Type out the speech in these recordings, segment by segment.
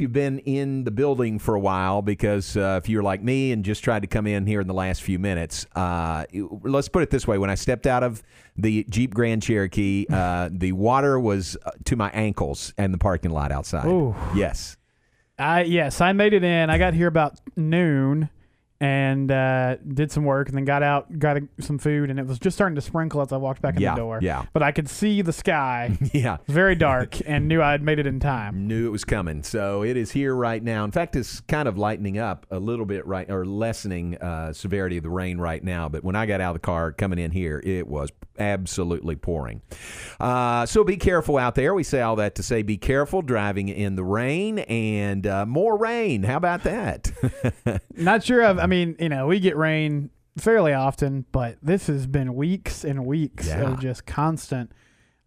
you've been in the building for a while because uh, if you're like me and just tried to come in here in the last few minutes, uh, let's put it this way: when I stepped out of the Jeep Grand Cherokee, uh, the water was uh, to my ankles and the parking lot outside. Ooh. Yes. I yes, I made it in. I got here about noon and uh, did some work and then got out, got a, some food, and it was just starting to sprinkle as I walked back in Yeah, the door. yeah. But I could see the sky. Yeah. very dark and knew I had made it in time. Knew it was coming. So it is here right now. In fact, it's kind of lightening up a little bit right or lessening uh, severity of the rain right now. But when I got out of the car coming in here, it was absolutely pouring. Uh, so be careful out there. We say all that to say be careful driving in the rain and uh, more rain. How about that? Not sure of. I mean, you know, we get rain fairly often, but this has been weeks and weeks Yeah. of just constant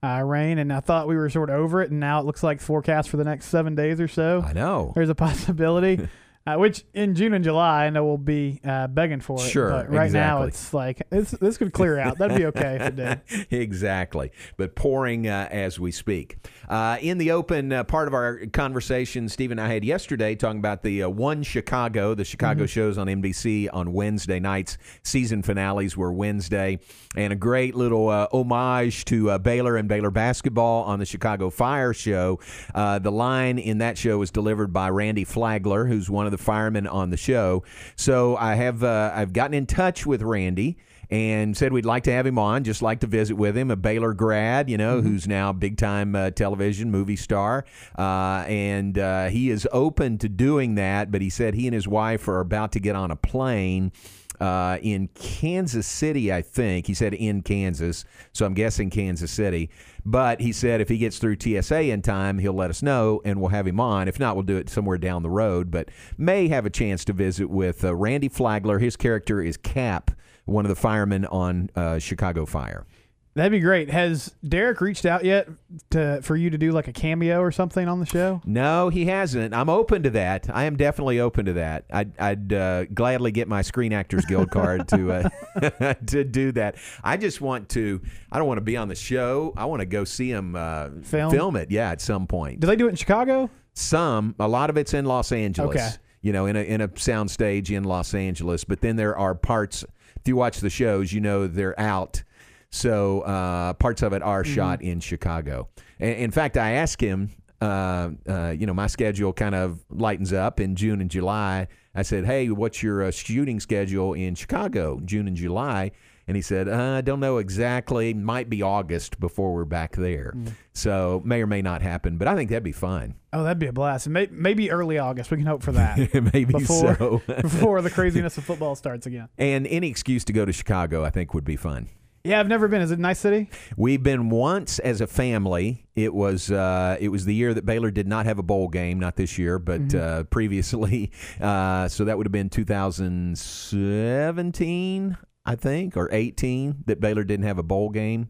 uh, rain, and I thought we were sort of over it, and now it looks like forecast for the next seven days or so. I know. There's a possibility. Uh, which in June and July, I know we'll be uh, begging for it. Sure, but right now it's like this. This could clear out. That'd be okay if it did. exactly, but pouring uh, as we speak. Uh, in the open uh, part of our conversation, Steve and I had yesterday talking about the uh, One Chicago, the Chicago shows on NBC on Wednesday nights. Season finales were Wednesday, and a great little uh, homage to uh, Baylor and Baylor basketball on the Chicago Fire show. Uh, the line in that show was delivered by Randy Flagler, who's one of the firemen on the show. So I have uh, I've gotten in touch with Randy and said we'd like to have him on, just like to visit with him, a Baylor grad, you know, who's now a big time uh, television movie star. Uh, and uh, he is open to doing that, but he said he and his wife are about to get on a plane. Uh, in Kansas City, I think. He said in Kansas, so I'm guessing Kansas City. But he said if he gets through TSA in time, he'll let us know and we'll have him on. If not, we'll do it somewhere down the road. But may have a chance to visit with uh, Randy Flagler. His character is Capp, one of the firemen on uh, Chicago Fire. That'd be great. Has Derek reached out yet to for you to do like a cameo or something on the show? No, he hasn't. I'm open to that. I am definitely open to that. I'd, I'd uh, gladly get my Screen Actors Guild card to uh, to do that. I just want to. I don't want to be on the show. I want to go see him uh, Film? it. Yeah, at some point. Do they do it in Chicago? Some, a lot of it's in Los Angeles. Okay. You know, in a in a sound stage in Los Angeles. But then there are parts. If you watch the shows, you know they're out. So uh, parts of it are shot in Chicago. In fact, I asked him. Uh, uh, you know, my schedule kind of lightens up in June and July. I said, "Hey, what's your uh, shooting schedule in Chicago, June and July?" And he said, uh, "I don't know exactly. Might be August before we're back there. So may or may not happen. But I think that'd be fun. Oh, that'd be a blast. May, maybe early August. We can hope for that Maybe before so. before the craziness of football starts again. and any excuse to go to Chicago, I think, would be fun. Yeah, I've never been. Is it a nice city? We've been once as a family. It was uh, it was the year that Baylor did not have a bowl game, not this year, but uh, previously. Uh, so that would have been 2017, I think, or 18 that Baylor didn't have a bowl game.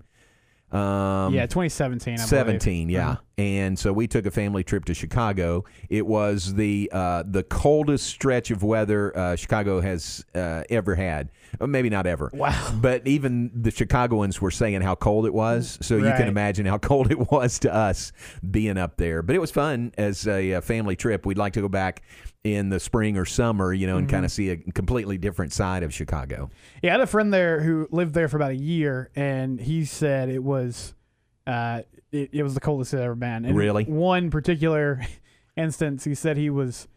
Um, yeah, 2017. I believe. 17 yeah Uh-huh. And so we took a family trip to chicago. It was the uh, the coldest stretch of weather uh, chicago has uh, ever had. Uh, maybe not ever. Wow. but even the chicagoans were saying how cold it was. So you can imagine how cold it was to us being up there. But it was fun as a, uh family trip. We'd like to go back in the spring or summer you know and Mm-hmm. kind of see a completely different side of chicago. Yeah, I had a friend there who lived there for about a year, and he said it was, uh, it, it was the coldest it's ever been. And Really? One particular instance, he said he was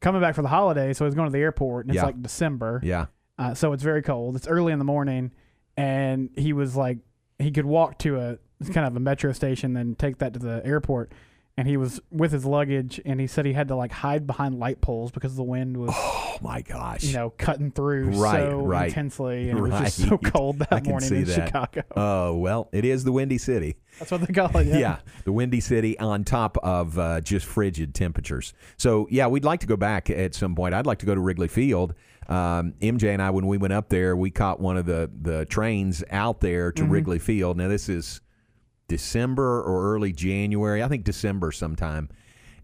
coming back for the holiday, so he was going to the airport, and it's Yeah. like December, yeah uh, so it's very cold. It's early in the morning, and he was like, he could walk to a it's kind of a metro station, then take that to the airport. And he was with his luggage, and he said he had to like hide behind light poles because the wind was oh my gosh you know, cutting through Right, so right. intensely, and it was just so cold that I morning see in that. Chicago. oh well it is the windy city That's what they call it. yeah. Yeah. the windy city on top of uh, just frigid temperatures. So yeah, we'd like to go back at some point. I'd like to go to Wrigley Field. Um, MJ and I, when we went up there, we caught one of the the trains out there to Wrigley Field. Now this is December or early January. I think December sometime.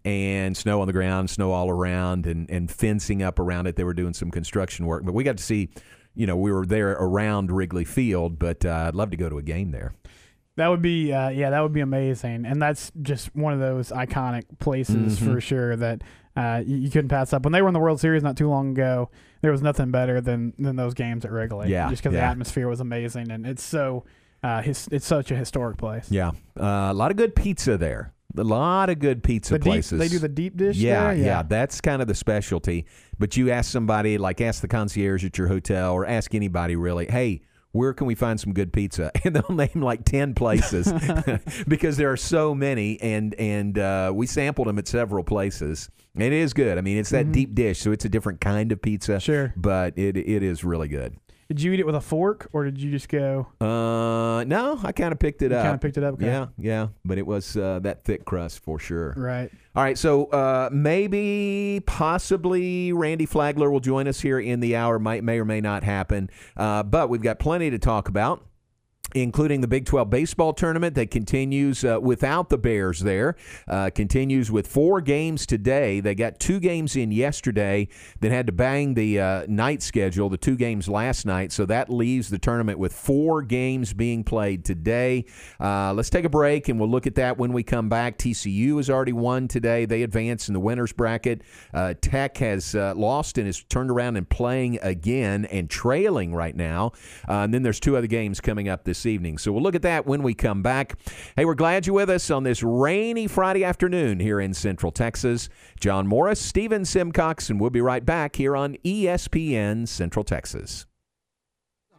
And snow on the ground, snow all around, and, and fencing up around it. They were doing some construction work, but we got to see, you know, we were there around Wrigley Field. But uh, I'd love to go to a game there. That would be, uh, yeah, that would be amazing, and that's just one of those iconic places Mhm. for sure that uh, you, you couldn't pass up. When they were in the World Series not too long ago, there was nothing better than than those games at Wrigley. Yeah, just because the atmosphere was amazing, and it's so, uh, his, it's such a historic place. Yeah, uh, a lot of good pizza there. A lot of good pizza the deep, places. they do the deep dish. Yeah, there? yeah, that's kind of the specialty. But you ask somebody, like ask the concierge at your hotel, or ask anybody really, hey, where can we find some good pizza? And they'll name like ten places because there are so many, and and uh, we sampled them at several places. And it is good. I mean, it's that deep dish, so it's a different kind of pizza. Mm-hmm. Sure. but it it is really good. Did you eat it with a fork, or did you just go? Uh, no, I kind of picked it You up. kind of picked it up. Okay. Yeah, yeah, but it was uh, that thick crust for sure. Right. All right, so uh, maybe, possibly, Randy Flagler will join us here in the hour. Might may or may not happen, uh, but we've got plenty to talk about. Including the Big 12 baseball tournament that continues uh, without the Bears there. Uh, continues with four games today. They got two games in yesterday, then had to bang the uh, night schedule, the two games last night. So that leaves the tournament with four games being played today. Uh, let's take a break and we'll look at that when we come back. TCU has already won today. They advance in the winners bracket. Uh, Tech has uh, lost and is turned around and playing again and trailing right now. And then there's two other games coming up this evening. So we'll look at that when we come back. Hey, we're glad you're with us on this rainy Friday afternoon here in Central Texas. John Morris, Steven Simcox, and we'll be right back here on ESPN Central Texas.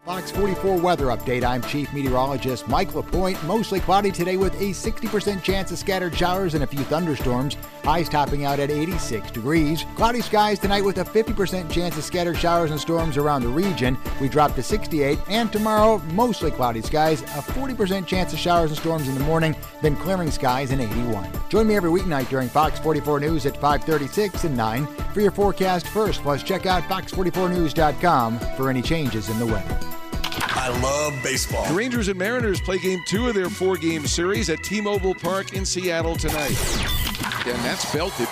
Fox 44 weather update. I'm Chief Meteorologist Mike LaPointe. Mostly cloudy today with a 60% chance of scattered showers and a few thunderstorms. Highs topping out at 86 degrees. Cloudy skies tonight with a 50% chance of scattered showers and storms around the region. We drop to 68. And tomorrow, mostly cloudy skies, a 40% chance of showers and storms in the morning, then clearing skies in 81. Join me every weeknight during Fox 44 News at 536 and 9 for your forecast first. Plus, check out fox44news.com for any changes in the weather. I love baseball. The Rangers and Mariners play game two of their four game series at T Mobile Park in Seattle tonight. And that's belted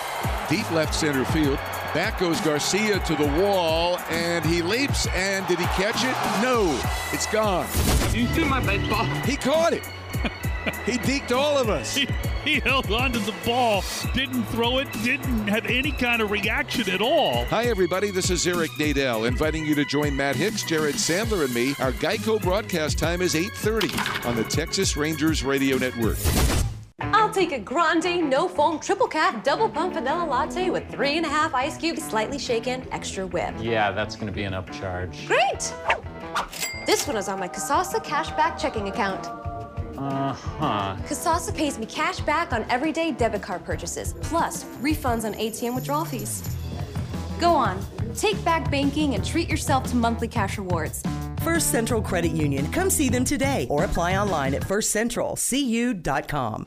deep left center field. Back goes Garcia to the wall, and he leaps. And did he catch it? No, it's gone. You see my baseball? He caught it. he deked all of us. He, he held on to the ball, didn't throw it, didn't have any kind of reaction at all. Hi, everybody. This is Eric Nadel, inviting you to join Matt Hicks, Jared Sandler, and me. Our Geico broadcast time is 8:30 on the Texas Rangers Radio Network. I'll take a grande, no foam, triple cap, double pump vanilla latte with three and a half ice cubes, slightly shaken, extra whip. Yeah, that's going to be an upcharge. Great! This one is on my Kasasa cashback checking account. Uh huh. Kasasa pays me cash back on everyday debit card purchases, plus refunds on ATM withdrawal fees. Go on, take back banking and treat yourself to monthly cash rewards. First Central Credit Union. Come see them today or apply online at firstcentralcu.com.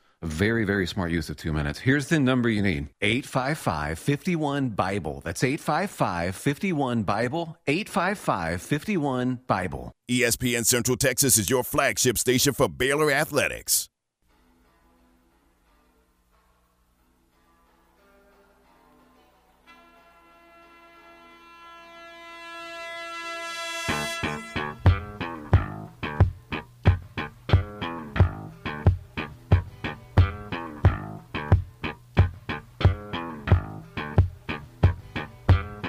Very, very smart use of two minutes. Here's the number you need 855 51 Bible. That's 855 51 Bible. 855 51 Bible. ESPN Central Texas is your flagship station for Baylor Athletics.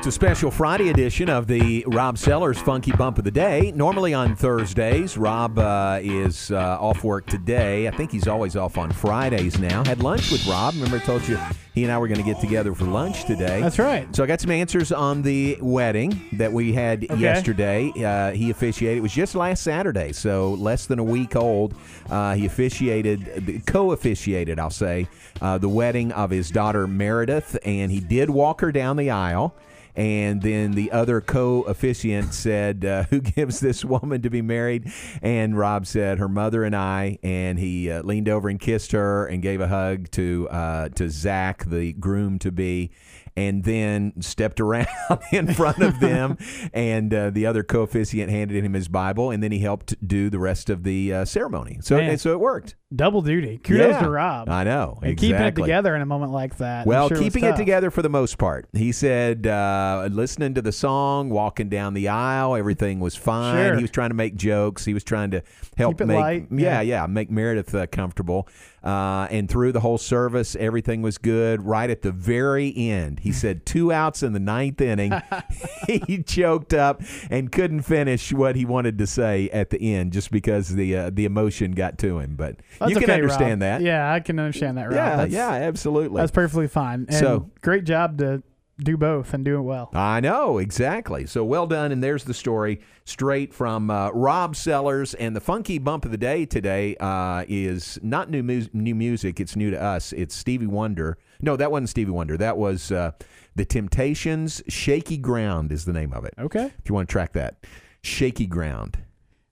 It's a special Friday edition of the Rob Sellers Funky Bump of the Day. Normally on Thursdays, Rob uh, is uh, off work today. I think he's always off on Fridays now. Had lunch with Rob. Remember, I told you he and I were going to get together for lunch today. That's right. So I got some answers on the wedding that we had Okay. yesterday. Uh, he officiated. It was just last Saturday, so less than a week old. Uh, he officiated, co-officiated, I'll say, uh, the wedding of his daughter Meredith, and he did walk her down the aisle. And then the other co-officiant said, uh, "Who gives this woman to be married?" And Rob said, "Her mother and I." And he uh, leaned over and kissed her and gave a hug to uh, to Zach, the groom to be, and then stepped around in front of them. and uh, the other co-officiant handed him his Bible, and then he helped do the rest of the uh, ceremony. So Man. so it worked. Double duty. Kudos Yeah. to Rob. I know And keeping it together in a moment like that. Well, sure keeping it together for the most part. He said, uh, listening to the song, walking down the aisle, everything was fine. Sure. He was trying to make jokes. He was trying to help Keep it make, light, yeah, yeah. yeah, make Meredith uh, comfortable. Uh, and through the whole service, everything was good. Right at the very end, he said two outs in the ninth inning. he choked up and couldn't finish what he wanted to say at the end, just because the uh, the emotion got to him. But That's you can okay, understand Rob. that. Yeah, I can understand that, Rob. Yeah, That's- yeah, absolutely. That's perfectly fine. And So- great job to do both and do it well. I know, exactly. So well done. And there's the story straight from uh, Rob Sellers. And the funky bump of the day today uh, is not new, mu- new music. It's new to us. It's Stevie Wonder. No, that wasn't Stevie Wonder. That was uh, The Temptations. Shaky Ground is the name of it. Okay. If you want to track that. Shaky Ground.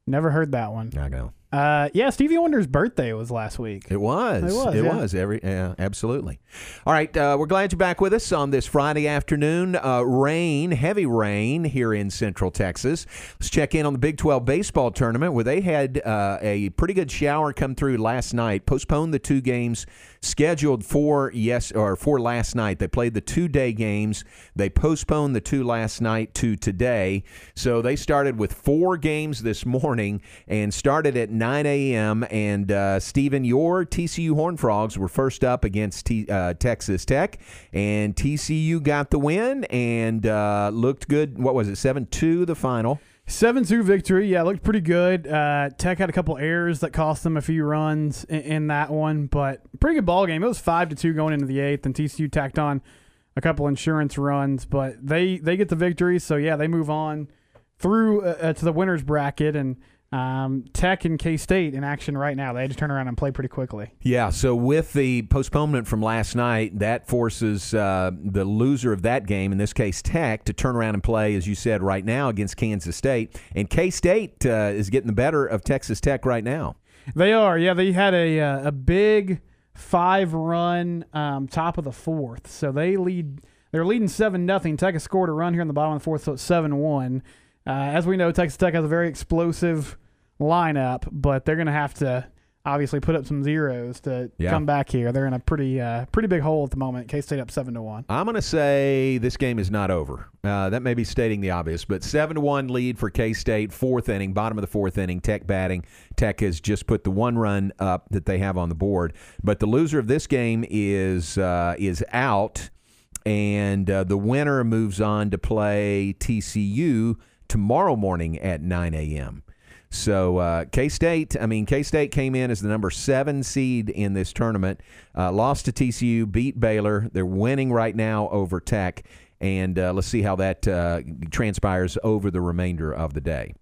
Never heard that one. I know. Uh, yeah, Stevie Wonder's birthday was last week. It was. It was, It yeah. was. Every yeah, absolutely. All right, uh, we're glad you're back with us on this Friday afternoon. Uh, rain, heavy rain here in Central Texas. Let's check in on the Big 12 baseball tournament where they had uh, a pretty good shower come through last night. Postponed the two games scheduled for yes or for last night. They played the two day games. They postponed the two last night to today. So they started with four games this morning and started at 9 a.m. And uh, Stephen, your TCU Horn Frogs were first up against T, uh, Texas Tech, and TCU got the win and uh, looked good. What was it? Seven two the final. 7 2 victory. Yeah, looked pretty good. Uh, Tech had a couple errors that cost them a few runs in, in that one, but pretty good ball game. It was 5 to 2 going into the eighth, and TCU tacked on a couple insurance runs, but they, they get the victory. So, yeah, they move on through uh, uh, to the winner's bracket, and um, Tech and K State in action right now. They had to turn around and play pretty quickly. Yeah, so with the postponement from last night, that forces uh, the loser of that game, in this case Tech, to turn around and play, as you said, right now against Kansas State. And K State uh, is getting the better of Texas Tech right now. They are, yeah. They had a uh, a big five run um, top of the fourth, so they lead. They're leading seven nothing. Tech has scored a run here in the bottom of the fourth, so it's seven one. Uh, as we know, Texas Tech has a very explosive lineup, but they're going to have to obviously put up some zeros to Yeah. come back here. They're in a pretty uh, pretty big hole at the moment. K State up seven to one. I'm going to say this game is not over. Uh, that may be stating the obvious, but seven to one lead for K State. Fourth inning, bottom of the fourth inning. Tech batting. Tech has just put the one run up that they have on the board. But the loser of this game is uh, is out, and uh, the winner moves on to play TCU tomorrow morning at 9 a.m. So uh, K State, I mean K State came in as the number seven seed in this tournament, uh, lost to TCU, beat Baylor. They're winning right now over Tech, and uh, let's see how that uh, transpires over the remainder of the day.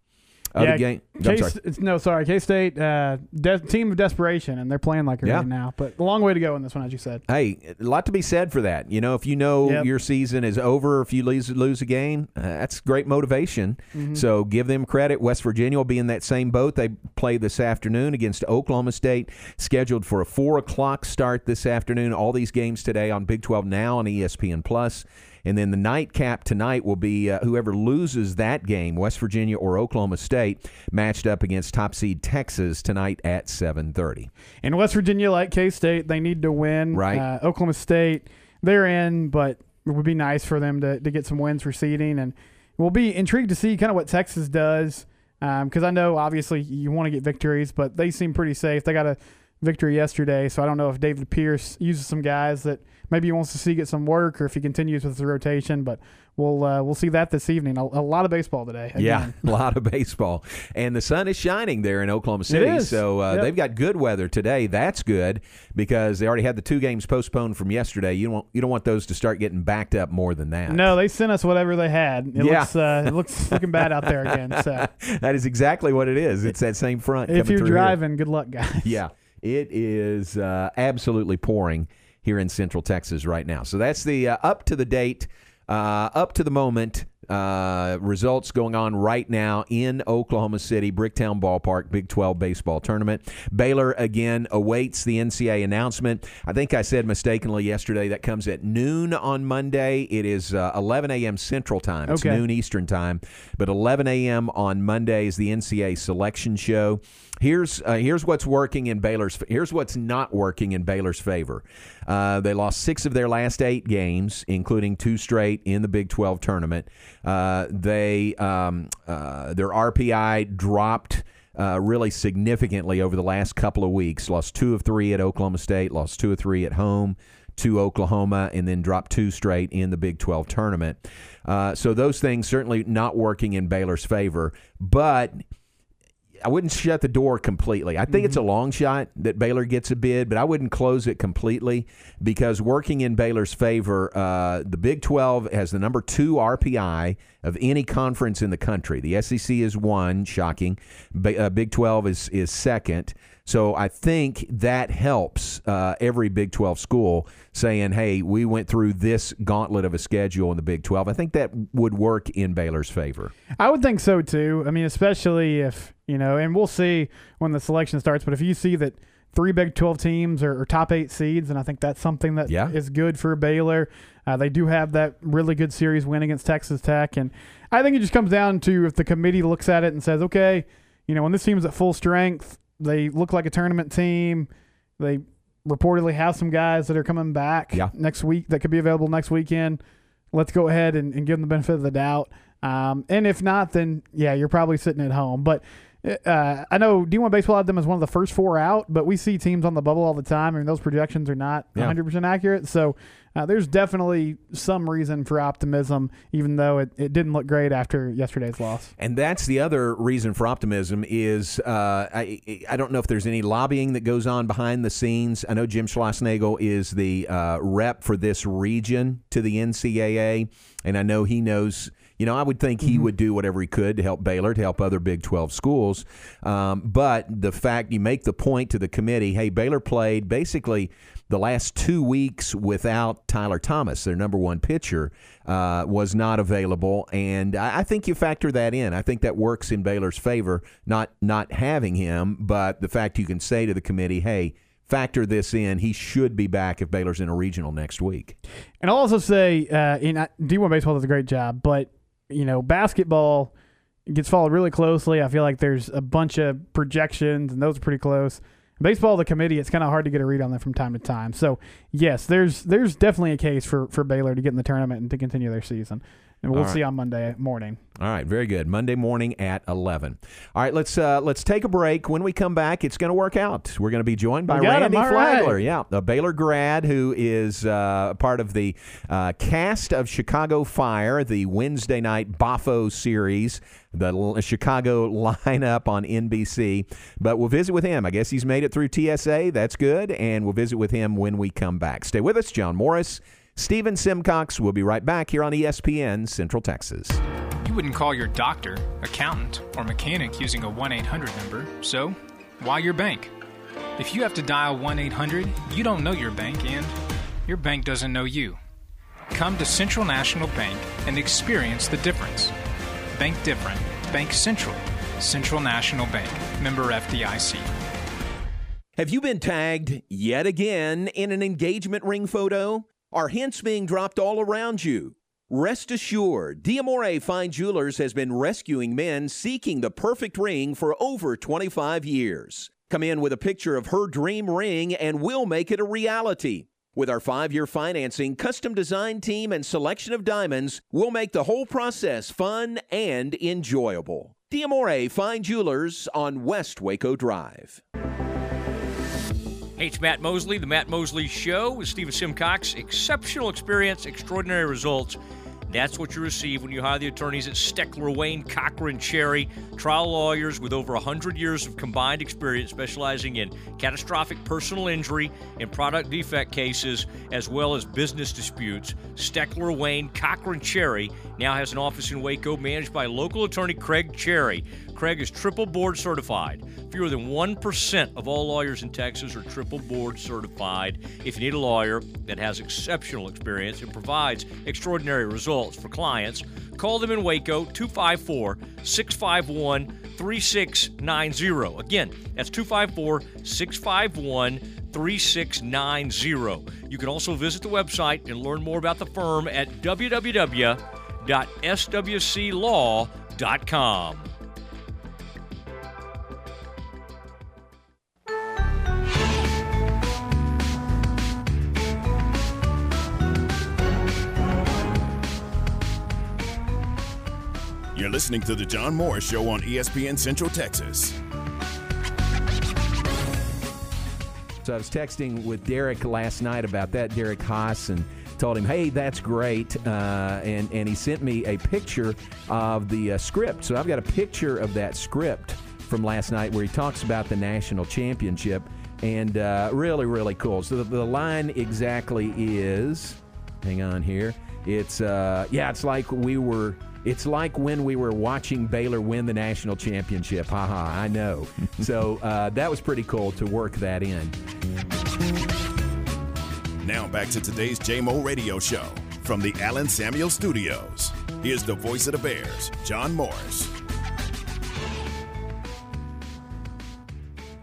Other game, I'm K- sorry. it's- no, sorry, K State uh, de- team of desperation, and they're playing like it Yeah. right now. But a long way to go in this one, as you said. Hey, a lot to be said for that. You know, if you know Yep. your season is over, if you lose lose a game, uh, that's great motivation. Mhm. So give them credit. West Virginia will be in that same boat. They play this afternoon against Oklahoma State, scheduled for a four o'clock start this afternoon. All these games today on Big Twelve now on ESPN Plus. And then the nightcap tonight will be uh, whoever loses that game, West Virginia or Oklahoma State, matched up against top seed Texas tonight at seven thirty. In West Virginia, like K State, they need to win. Right. Uh, Oklahoma State, they're in, but it would be nice for them to, to get some wins for seeding. And we'll be intrigued to see kind of what Texas does because I know obviously you want to get victories, but they seem pretty safe. They got a victory yesterday, so I don't know if David Pierce uses some guys that maybe he wants to see get some work or if he continues with the rotation. But we'll uh, we'll see that this evening. A, a lot of baseball today. Yeah, a lot of baseball, and the sun is shining there in Oklahoma City. So uh, Yep. they've got good weather today. That's good because they already had the two games postponed from yesterday. You don't want, you don't want those to start getting backed up more than that. No, they sent us whatever they had. It Yeah. looks uh, it looks looking bad out there again. So that is exactly what it is. It's that same front. if coming you're through here. driving, good luck, guys. Yeah, it is uh, absolutely pouring here in Central Texas right now. So that's the uh, up to the date, uh, up to the moment uh, results going on right now in Oklahoma City, Bricktown Ballpark, Big 12 baseball tournament. Baylor again awaits the NCAA announcement. I think I said mistakenly yesterday that comes at noon on Monday. It is uh, 11 a.m. Central Time. It's Okay. noon Eastern Time, but 11 a.m. on Monday is the NCAA selection show. Here's uh, here's what's working in Baylor's. Here's what's not working in Baylor's favor. Uh, they lost six of their last eight games, including two straight in the Big 12 tournament. Uh, they um, uh, their RPI dropped. Uh, really significantly over the last couple of weeks. Lost two of three at Oklahoma State, lost two of three at home to Oklahoma, and then dropped two straight in the Big 12 tournament. Uh, so those things certainly not working in Baylor's favor, but I wouldn't shut the door completely. I think it's a long shot that Baylor gets a bid, but I wouldn't close it completely because working in Baylor's favor, uh, the Big 12 has the number two RPI of any conference in the country. The SEC is one, shocking. Ba- uh, Big 12 is is second. So I think that helps uh, every Big 12 school saying, "Hey, we went through this gauntlet of a schedule in the Big 12." I think that would work in Baylor's favor. I would think so too. I mean, especially if you know, and we'll see when the selection starts. But if you see that three Big Twelve teams are, are top eight seeds, and I think that's something that is Yeah. good for Baylor. Uh, they do have that really good series win against Texas Tech, and I think it just comes down to if the committee looks at it and says, okay, you know, when this team's at full strength, they look like a tournament team. They reportedly have some guys that are coming back Yeah. next week that could be available next weekend. Let's go ahead and, and give them the benefit of the doubt. Um, and if not, then yeah, you're probably sitting at home. But uh, I know D1 Baseball had them as one of the first four out, but we see teams on the bubble all the time, I and those projections are not Yeah. 100% accurate. So uh, there's definitely some reason for optimism, even though it, it didn't look great after yesterday's loss. And that's the other reason for optimism is uh, I, I don't know if there's any lobbying that goes on behind the scenes. I know Jim Schlossnagle is the uh, rep for this region to the NCAA, and I know he knows. You know, I would think he would do whatever he could to help Baylor, to help other Big 12 schools. Um, but the fact you make the point to the committee, hey, Baylor played basically the last two weeks without Tyler Thomas, their number one pitcher, uh, was not available, and I, I think you factor that in. I think that works in Baylor's favor, not not having him, but the fact you can say to the committee, "Hey, factor this in. He should be back if Baylor's in a regional next week." And I'll also say, uh, in D1 baseball does a great job, but you know, basketball gets followed really closely. I feel like there's a bunch of projections, and those are pretty close. Baseball, the committee, it's kind of hard to get a read on them from time to time. So yes, there's there's definitely a case for for Baylor to get in the tournament and to continue their season. And we'll right. see on Monday morning. All right, very good. Monday morning at eleven. All right, let's uh, let's take a break. When we come back, it's going to work out. We're going to be joined by got him, Randy all right. Flagler. Yeah, a Baylor grad who is uh, part of the uh, cast of Chicago Fire, the Wednesday night Bafo series, the L- Chicago lineup on NBC. But we'll visit with him. I guess he's made it through TSA. That's good, and we'll visit with him when we come back. Stay with us, John Morris. Stephen Simcox will be right back here on ESPN Central Texas. You wouldn't call your doctor, accountant, or mechanic using a 1 800 number, so why your bank? If you have to dial 1 800, you don't know your bank and your bank doesn't know you. Come to Central National Bank and experience the difference. Bank different. Bank Central. Central National Bank. Member FDIC. Have you been tagged yet again in an engagement ring photo? Are hints being dropped all around you? Rest assured, Diamore Fine Jewelers has been rescuing men seeking the perfect ring for over 25 years. Come in with a picture of her dream ring and we'll make it a reality. With our five year financing, custom design team, and selection of diamonds, we'll make the whole process fun and enjoyable. Diamore Fine Jewelers on West Waco Drive. Hey, it's Matt Mosley, the Matt Mosley Show with Stephen Simcox. Exceptional experience, extraordinary results. That's what you receive when you hire the attorneys at Steckler, Wayne, Cochran, Cherry, trial lawyers with over 100 years of combined experience specializing in catastrophic personal injury and product defect cases, as well as business disputes. Steckler, Wayne, Cochran, Cherry now has an office in Waco managed by local attorney Craig Cherry. Craig is triple board certified. Fewer than 1% of all lawyers in Texas are triple board certified. If you need a lawyer that has exceptional experience and provides extraordinary results for clients, call them in Waco 254 651 3690. Again, that's 254 651 3690. You can also visit the website and learn more about the firm at www.swclaw.com. You're listening to The John Morris Show on ESPN Central Texas. So I was texting with Derek last night about that, Derek Haas, and told him, "Hey, that's great," uh, and and he sent me a picture of the uh, script. So I've got a picture of that script from last night where he talks about the national championship, and uh, really, really cool. So the, the line exactly is, hang on here. It's uh, yeah, it's like we were. It's like when we were watching Baylor win the national championship. Haha, I know. so uh, that was pretty cool to work that in. Now back to today's JMO Radio Show from the Allen Samuels Studios. Here's the voice of the Bears, John Morris.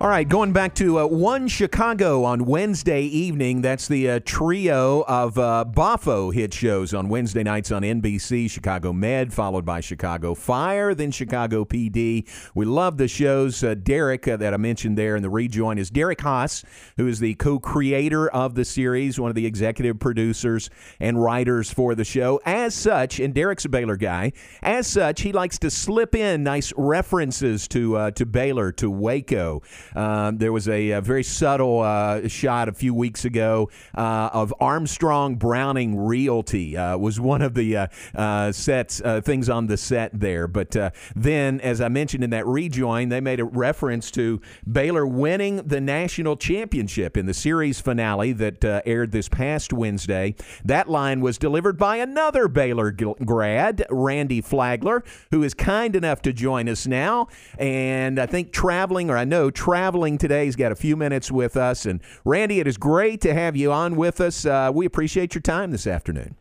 All right, going back to uh, One Chicago on Wednesday evening. That's the uh, trio of uh, Bafo hit shows on Wednesday nights on NBC. Chicago Med, followed by Chicago Fire, then Chicago PD. We love the shows. Uh, Derek, uh, that I mentioned there in the rejoin, is Derek Haas, who is the co creator of the series, one of the executive producers and writers for the show. As such, and Derek's a Baylor guy, as such, he likes to slip in nice references to, uh, to Baylor, to Waco. Um, there was a, a very subtle uh, shot a few weeks ago uh, of Armstrong Browning Realty uh, was one of the uh, uh, sets uh, things on the set there. But then, as I mentioned in that rejoin, they made a reference to Baylor winning the national championship in the series finale that aired this past Wednesday. That line was delivered by another Baylor grad, Randy Flagler, who is kind enough to join us now. And I think traveling, or I know traveling today, he's got a few minutes with us. And Randy, it is great to have you on with us. Uh, we appreciate your time this afternoon.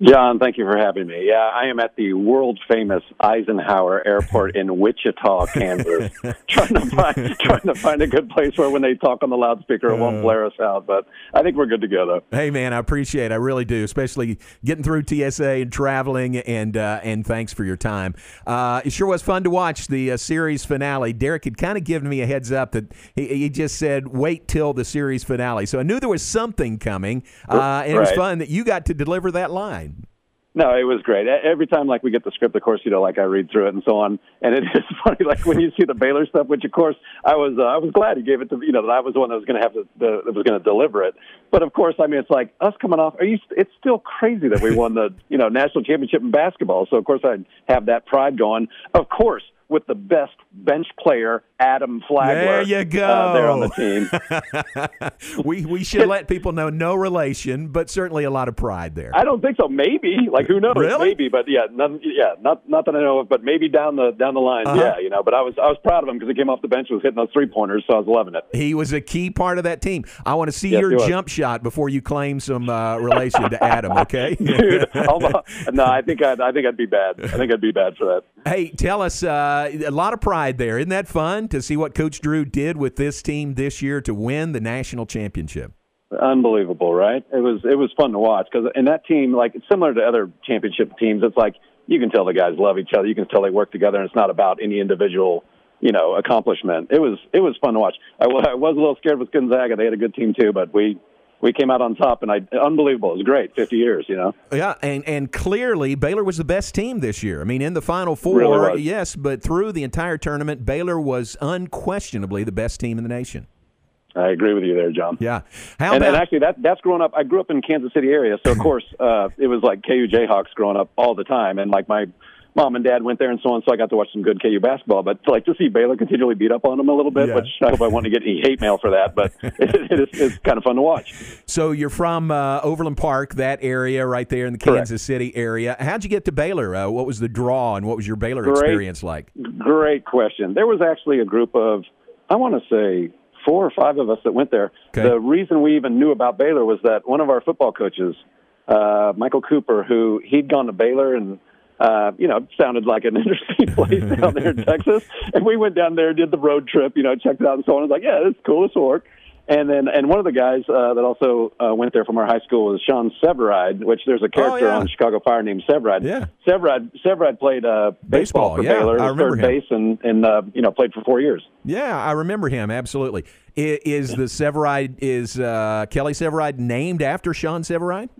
John, thank you for having me. Yeah, I am at the world famous Eisenhower Airport in Wichita, Kansas, trying to find trying to find a good place where when they talk on the loudspeaker it won't Uh. blare us out. But I think we're good to go though. Hey man, I appreciate it. I really do, especially getting through TSA and traveling. And uh, and thanks for your time. Uh, it sure was fun to watch the uh, series finale. Derek had kind of given me a heads up that he, he just said wait till the series finale, so I knew there was something coming, uh, and it was fun that you got to deliver that line. No, it was great. Every time, like we get the script, of course, you know, like I read through it and so on, and it is funny, like when you see the Baylor stuff, which of course I was, uh, I was glad he gave it to, you know, that I was the one that was going to have the, the, that was going to deliver it. But of course, I mean, it's like us coming off. Are you? It's still crazy that we won the, you know, national championship in basketball. So of course, I have that pride going. Of course, with the best bench player, Adam Flagler. There you go. Uh, there on the team. we we should let people know no relation, but certainly a lot of pride there. I don't think so. Maybe, like who knows? Really? Maybe, but yeah, none, yeah, not not that I know of, but maybe down the down the line, Uh-huh. yeah, you know. But I was I was proud of him because he came off the bench, was hitting those three pointers, so I was loving it. He was a key part of that team. I want to see Yes, your jump shot before you claim some uh, relation to Adam. Okay, Dude, I'll- no, I think I'd, I think I'd be bad. I think I'd be bad for that. Hey, tell us uh, a lot of pride there. Isn't that fun to see what Coach Drew did with this team this year to win the national championship? Unbelievable, right? It was it was fun to watch because in that team, like it's similar to other championship teams. It's like you can tell the guys love each other. You can tell they work together, and it's not about any individual, you know, accomplishment. It was it was fun to watch. I, I was a little scared with Gonzaga. They had a good team too, but we we came out on top, and I unbelievable. It was great. Fifty years, you know. Yeah, and and clearly Baylor was the best team this year. I mean, in the Final Four, Really yes, but through the entire tournament, Baylor was unquestionably the best team in the nation. I agree with you there, John. Yeah. How and, about and actually, that that's growing up. I grew up in Kansas City area, so of course uh, it was like KU Jayhawks growing up all the time, and like my mom and dad went there and so on, so I got to watch some good KU basketball. But to, like to see Baylor continually beat up on them a little bit, Yeah. which I hope I won't get any hate mail for that, but it, it is it's kind of fun to watch. So you're from uh, Overland Park, that area right there in the Correct. Kansas City area. How'd you get to Baylor? Uh, what was the draw, and what was your Baylor Great. experience like? Great question. There was actually a group of, I want to say, four or five of us that went there. Okay. The reason we even knew about Baylor was that one of our football coaches, uh, Michael Cooper, who he'd gone to Baylor and, uh, you know, sounded like an interesting place down there in Texas. And we went down there, did the road trip, you know, checked it out and so on. I was like, yeah, this is cool. This will work. And then, and one of the guys uh, that also uh, went there from our high school was Sean Severide, which there's a character yeah. on Chicago Fire named Severide. Yeah. Severide, Severide played uh, Baseball, baseball, for yeah, Baylor, I third him. base, and and uh, you know played for four years. Yeah, I remember him absolutely. I- Is the Severide is uh, Kelly Severide named after Sean Severide?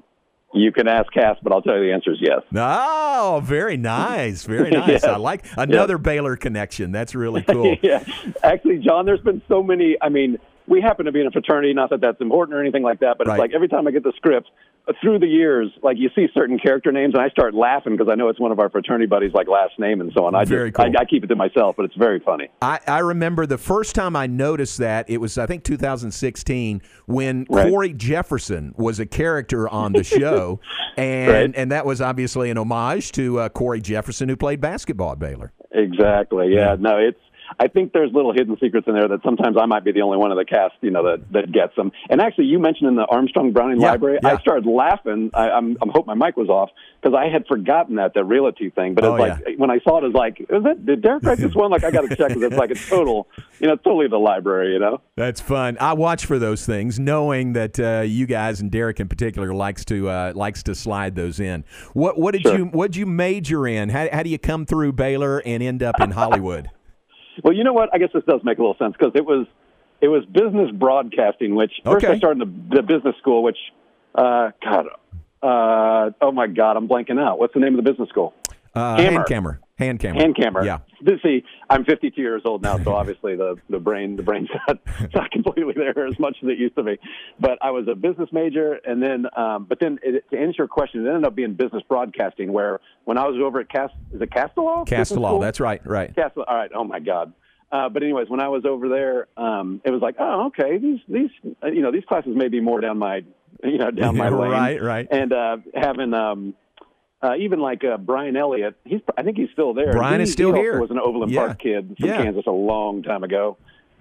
You can ask Cass, but I'll tell you the answer is yes. Oh, very nice, very nice. Yes. I like another Baylor connection. That's really cool. yeah, actually, John, there's been so many. I mean, we happen to be in a fraternity. Not that that's important or anything like that, but Right. it's like every time I get the script uh, through the years, like you see certain character names, and I start laughing because I know it's one of our fraternity buddies' like last name and so on. I Very just cool. I, I keep it to myself, but it's very funny. I, I remember the first time I noticed that it was I think 2016 when Right. Corey Jefferson was a character on the show, and Right. and that was obviously an homage to uh, Corey Jefferson who played basketball at Baylor. Exactly. Yeah. No, it's. I think there's little hidden secrets in there that sometimes I might be the only one of the cast, you know, that that gets them. And actually, you mentioned in the Armstrong Browning Yeah, Library, yeah. I started laughing. I, I'm I'm hope my mic was off because I had forgotten that the realty thing. But it's Oh, like when I saw it, it was like, is it did Derek write this one? Like I got to check because it's like a total, you know, totally the library, you know. That's fun. I watch for those things, knowing that uh, you guys and Derek in particular likes to uh, likes to slide those in. What what did Sure. you what did you major in? How, how do you come through Baylor and end up in Hollywood? Well, you know what? I guess this does make a little sense because it was it was business broadcasting, which first Okay. I started in the, the business school, which uh, God, uh, oh my God, I'm blanking out. What's the name of the business school? Uh, Hammer. Hand camera, Hankamer. Yeah. This- See, I'm 52 years old now, so obviously the the brain the brain's not, not completely there as much as it used to be. But I was a business major, and then um, but then it, to answer your question, it ended up being business broadcasting. Where when I was over at Cast, is it Castellaw. School? That's right, right. Castle. All right. Oh my God. Uh, but anyways, when I was over there, um, it was like, oh, okay, these these uh, you know these classes may be more down my you know down my lane. Right, right. And uh, having um, uh, even like uh, Brian Elliott, he's I think he's still there. Brian He- is still he here. Was an Overland Yeah. Park kid from Yeah. Kansas a long time ago.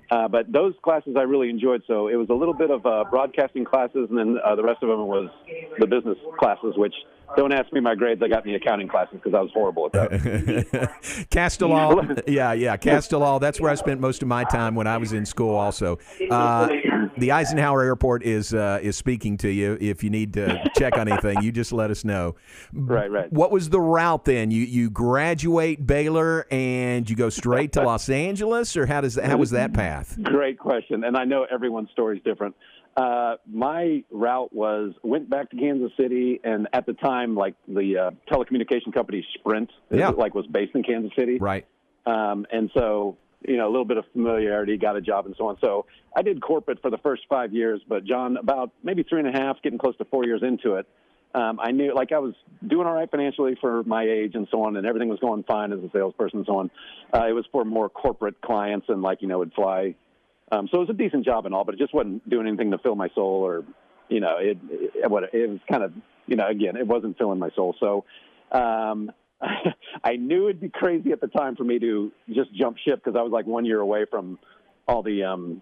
Uh, but those classes I really enjoyed. So it was a little bit of uh, broadcasting classes, and then uh, the rest of them was the business classes, which don't ask me my grades I got in the accounting classes because I was horrible at that. Castellaw, yeah, yeah, Castellaw. That's where I spent most of my time when I was in school. Also, uh, the Eisenhower Airport is uh, is speaking to you. If you need to check on anything, you just let us know. Right, right. What was the route then? You you graduate Baylor and you go straight to Los Angeles, or how does that, how was that path? Great question, and I know everyone's story is different. Uh, my route was went back to Kansas City, and at the time, like the uh, telecommunication company Sprint, Yeah. like was based in Kansas City, right? Um, and so you know a little bit of familiarity, got a job, and so on. So I did corporate for the first five years, but John, about maybe three and a half, getting close to four years into it. Um, I knew, like, I was doing all right financially for my age and so on, and everything was going fine as a salesperson and so on. Uh, it was for more corporate clients, and like, you know, would fly um, so it was a decent job and all, but it just wasn't doing anything to fill my soul or, you know, it, it, it was kind of, you know, again, it wasn't filling my soul. So, um, I knew it'd be crazy at the time for me to just jump ship because I was like one year away from all the, um,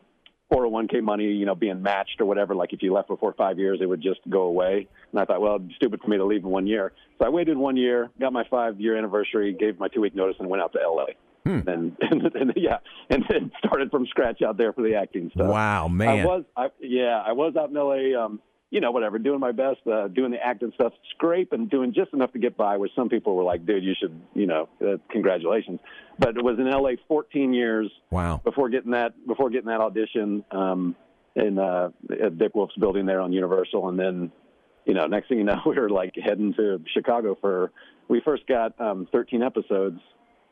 401k money, you know, being matched or whatever. Like if you left before five years, it would just go away. And I thought, well, it'd be stupid for me to leave in one year. So I waited one year, got my five year anniversary, gave my two week notice, and went out to LA. And, and, and yeah, and then started from scratch out there for the acting stuff. Wow, man. I was, I, yeah, I was out in LA. Um, you know, whatever, doing my best, uh, doing the acting stuff, scrape, and doing just enough to get by. Where some people were like, "Dude, you should," you know, uh, congratulations. But it was in LA 14 years Wow. before getting that before getting that audition um, in uh, at Dick Wolf's building there on Universal, and then you know, next thing you know, we were like heading to Chicago for. We first got um, 13 episodes,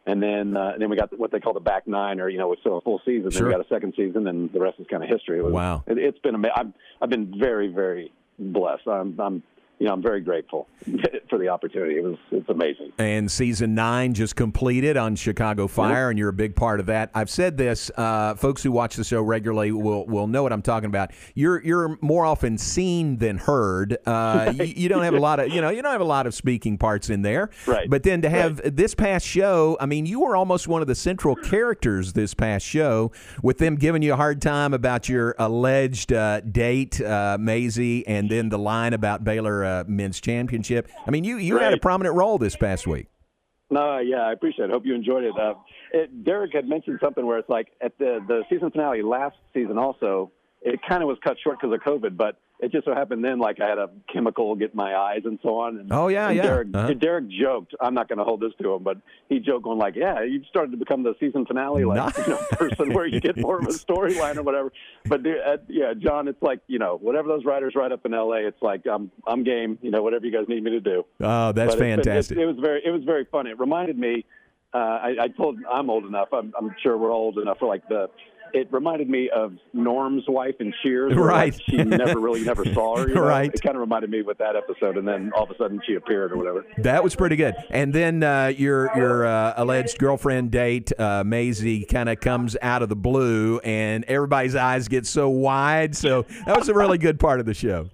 and then uh, and then we got what they call the back nine, or you know, it's still a full season. Then we got a second season, and the rest is kind of history. It was, Wow. it, it's been amazing. I've I've been very very blessed. I'm I'm you know I'm very grateful for the opportunity. It was it's amazing. And season nine just completed on Chicago Fire, and you're a big part of that. I've said this: uh, folks who watch the show regularly will will know what I'm talking about. You're you're more often seen than heard. Uh, you, you don't have a lot of you know you don't have a lot of speaking parts in there. Right. But then to have this past show, I mean, you were almost one of the central characters this past show, with them giving you a hard time about your alleged uh, date, uh, Maisie, and then the line about Baylor uh, men's championship. I mean, you you had a prominent role this past week. No, yeah, I appreciate it. Hope you enjoyed it. Uh, it. Derek had mentioned something where it's like at the the season finale last season also, it kind of was cut short because of COVID, but it just so happened then like I had a chemical get in my eyes and so on. And, Oh, yeah, and yeah. Derek, Uh-huh. Derek joked. I'm not going to hold this to him, but he joked going like, "Yeah, you started to become the season finale like you know, person where you get more of a storyline or whatever." But uh, yeah, John, it's like you know whatever those writers write up in L.A. It's like I'm I'm game. You know whatever you guys need me to do. Oh, that's But been- fantastic. It, it was very, it was very fun. It reminded me. Uh, I, I told I'm old enough. I'm, I'm sure we're old enough for like the. It reminded me of Norm's wife in Cheers. Right. Like, she never really never saw her. You know? Right. It kind of reminded me with that episode, and then all of a sudden she appeared or whatever. That was pretty good. And then uh, your your uh, alleged girlfriend date, uh, Maisie, kind of comes out of the blue, and everybody's eyes get so wide. So that was a really good part of the show.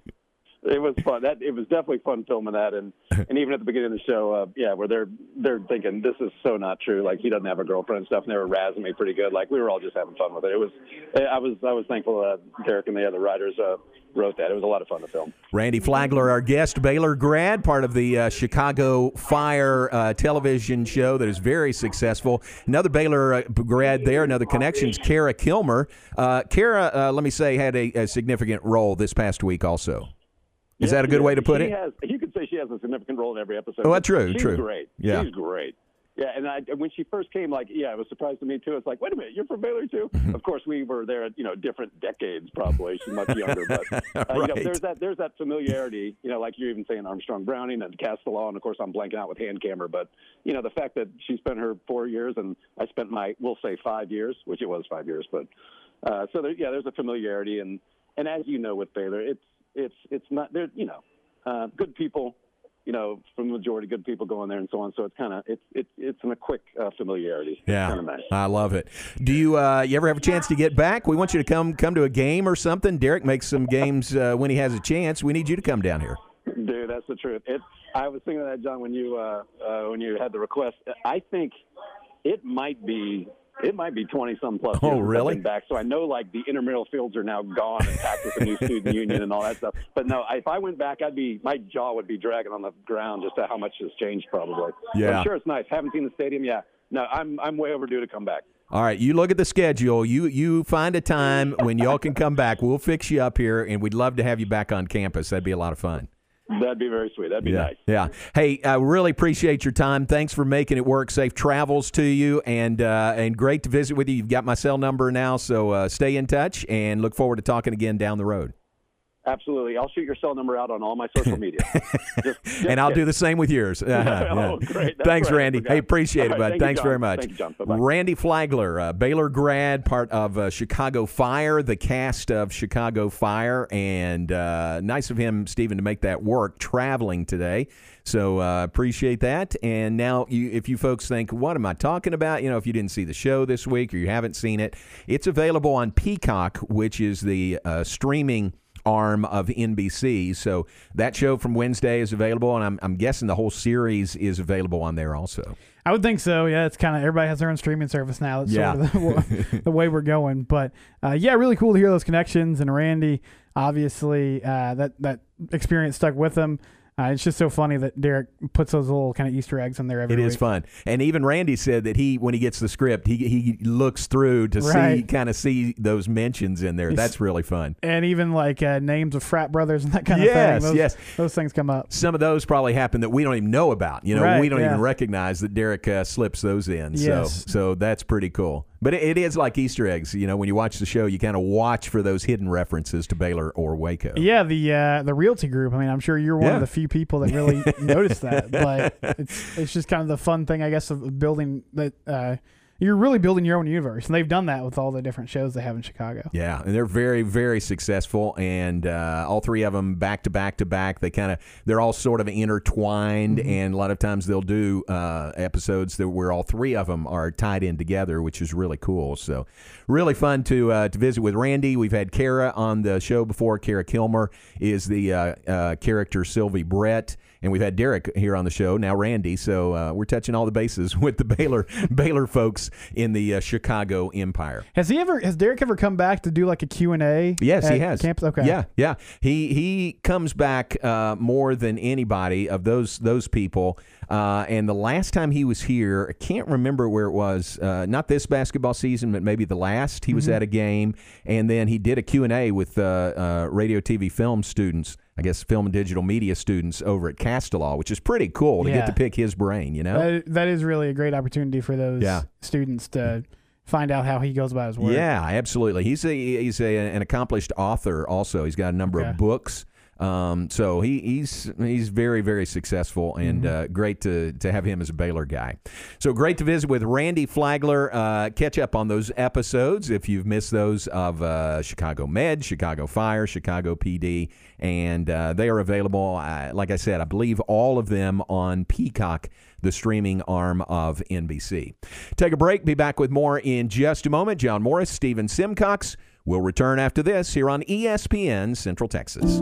It was fun. That it was definitely fun filming that, and and even at the beginning of the show, uh, yeah, where they're they're thinking this is so not true. Like he doesn't have a girlfriend and stuff, and they were razzing me pretty good. Like we were all just having fun with it. It was, I was I was thankful uh, Derek and the other writers uh, wrote that. It was a lot of fun to film. Randy Flagler, our guest, Baylor grad, part of the uh, Chicago Fire uh, television show that is very successful. Another Baylor uh, grad there, another connections, Kara Kilmer. Uh, Kara, uh, let me say, had a, a significant role this past week also. Is Yeah, that a good way to put it? Has, you could say she has a significant role in every episode. Oh, that's true, She's true. great. Yeah. She's great. Yeah, and I, when she first came, like, yeah, it was a surprise to me too. It's like, wait a minute, you're from Baylor too? of course, we were there at you know different decades, probably. She's much younger, but uh, you know, there's that there's that familiarity. You know, like you're even saying Armstrong Browning and Castellaw, and of course I'm blanking out with Hankamer, but you know the fact that she spent her four years and I spent my we'll say five years, which it was five years, but uh, so there, yeah, there's a familiarity, and and as you know with Baylor, it's it's it's not there. You know, uh, good people, you know, from the majority, good people go in there and so on. So it's kind of it's it's it's in a quick uh, familiarity. Yeah, nice. I love it. Do you uh, you ever have a chance to get back? We want you to come come to a game or something. Derek makes some games uh, when he has a chance. We need you to come down here. Dude, that's the truth. It. I was thinking of that, John, when you uh, uh, when you had the request. I think it might be It might be twenty some plus. Oh, really? Back, so I know like the intramural fields are now gone and packed with the new student union and all that stuff. But no, if I went back, I'd be my jaw would be dragging on the ground just to how much has changed probably. Yeah. I'm sure it's nice. Haven't seen the stadium. Yeah, no, I'm I'm way overdue to come back. All right, you look at the schedule. You you find a time when y'all can come back. We'll fix you up here, and we'd love to have you back on campus. That'd be a lot of fun. That'd be very sweet. That'd be yeah, nice. yeah. Hey, I really appreciate your time. Thanks for making it work. Safe travels to you, and uh, and great to visit with you. You've got my cell number now, so uh, stay in touch, and look forward to talking again down the road. Absolutely. I'll shoot your cell number out on all my social media. just, just and I'll do the same with yours. Uh-huh, Oh, yeah. Thanks, right. I Randy. Hey, appreciate it, right. bud. Thank Thanks John. very much. Thank you, John. Bye-bye. Randy Flagler, uh, Baylor grad, part of uh, Chicago Fire, the cast of Chicago Fire, and uh, nice of him, Stephen, to make that work traveling today. So uh, appreciate that. And now, you, if you folks think, what am I talking about? You know, if you didn't see the show this week or you haven't seen it, it's available on Peacock, which is the uh, streaming arm of NBC. So that show from Wednesday is available, and I'm, I'm guessing the whole series is available on there also. I would think so. Yeah, it's kind of everybody has their own streaming service now. That's Yeah. sort of the, the way we're going. But uh, yeah, really cool to hear those connections. And Randy, obviously, uh, that that experience stuck with him. Uh, it's just so funny that Derek puts those little kind of Easter eggs in there every It week. is fun, and even Randy said that he, when he gets the script, he he looks through to see Right. kind of see those mentions in there. He's- That's really fun. And even like uh, names of frat brothers and that kind Yes, of thing. Those, yes. Those things come up. Some of those probably happen that we don't even know about. You know, Right, we don't yeah. even recognize that Derek uh, slips those in. Yes. So, so that's pretty cool. But it, it is like Easter eggs. You know, when you watch the show, you kind of watch for those hidden references to Baylor or Waco. Yeah, the uh, the realty group. I mean, I'm sure you're one Yeah. of the few people that really noticed that. But it's it's just kind of the fun thing, I guess, of building that. Uh, you're really building your own universe, and they've done that with all the different shows they have in Chicago. Yeah, and they're very, very successful, and uh, all three of them back to back to back. They kind of they're all sort of intertwined, Mm-hmm. and a lot of times they'll do uh, episodes that where all three of them are tied in together, which is really cool. So, really fun to uh, to visit with Randy. We've had Kara on the show before. Kara Kilmer is the uh, uh, character Sylvie Brett. And we've had Derek here on the show now, Randy. So uh, we're touching all the bases with the Baylor Baylor folks in the uh, Chicago Empire. Has he ever? Has Derek ever come back to do like a Q and A? Yes, he has. Campus. Okay. Yeah, yeah. He he comes back uh, more than anybody of those those people. Uh, and the last time he was here, I can't remember where it was. Uh, not this basketball season, but maybe the last. He was Mhm. at a game, and then he did a Q and A with uh, uh, radio, TV, film students. I guess film and digital media students over at Castellaw, which is pretty cool to Yeah. get to pick his brain. You know. That, that is really a great opportunity for those Yeah. students to find out how he goes about his work. Yeah, absolutely. He's a he's a, an accomplished author. Also, he's got a number Okay. of books. Um, so he, he's he's very very successful and Mm-hmm. uh, great to to have him as a Baylor guy. So great to visit with Randy Flagler. Uh, catch up on those episodes if you've missed those of uh, Chicago Med, Chicago Fire, Chicago PD, and uh, they are available. Uh, like I said, I believe all of them on Peacock the streaming arm of NBC. Take a break. Be back with more in just a moment. John Morris, Stephen Simcox will return after this here on ESPN Central Texas.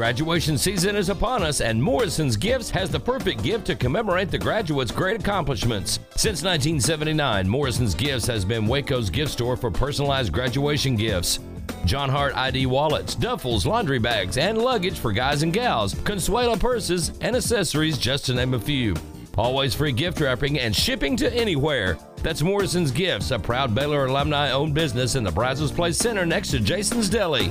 Graduation season is upon us, and Morrison's Gifts has the perfect gift to commemorate the graduates' great accomplishments. Since 1979, Morrison's Gifts has been Waco's gift store for personalized graduation gifts. John Hart ID wallets, duffels, laundry bags, and luggage for guys and gals, Consuela purses, and accessories, just to name a few. Always free gift wrapping and shipping to anywhere. That's Morrison's Gifts, a proud Baylor alumni owned business in the Brazos Place Center next to Jason's Deli.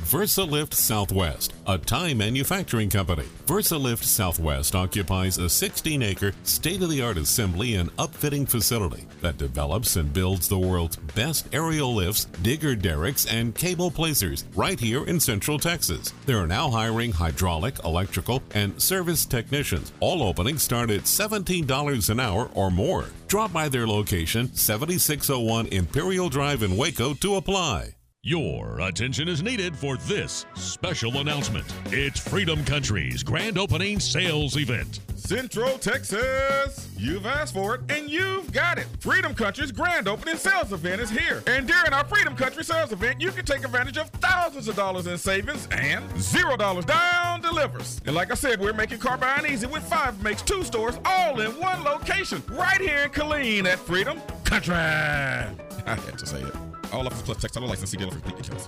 VersaLift Southwest, a tie manufacturing company. VersaLift Southwest occupies a 16 acre, state of the art assembly and upfitting facility that develops and builds the world's best aerial lifts, digger derricks, and cable placers right here in Central Texas. They are now hiring hydraulic, electrical, and service technicians. All openings start at $17 an hour or more. Drop by their location, 7601 Imperial Drive in Waco, to apply. Your attention is needed for this special announcement. It's Freedom Country's grand opening sales event. Central Texas. You've asked for it and you've got it. Freedom Country's grand opening sales event is here. And during our Freedom Country sales event, you can take advantage of thousands of dollars in savings and zero dollars down delivers. And like I said, we're making car buying easy with five makes two stores all in one location right here in Killeen at Freedom Country. I had to say it. All offers plus textile license. See dealer for complete details.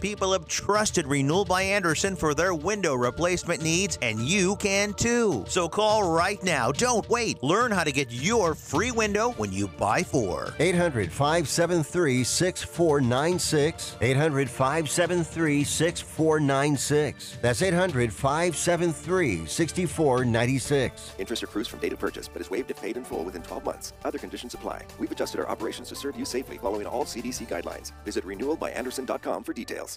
people have trusted Renewal by Anderson for their window replacement needs, and you can too. So call right now. Don't wait. Learn how to get your free window when you buy four. 800 573 6496. 800 573 6496. That's 800 573 6496. Interest accrues from date of purchase, but is waived if paid in full within 12 months. Other conditions apply. We've adjusted our operations to serve you safely following all CDC guidelines. Visit renewalbyanderson.com for details.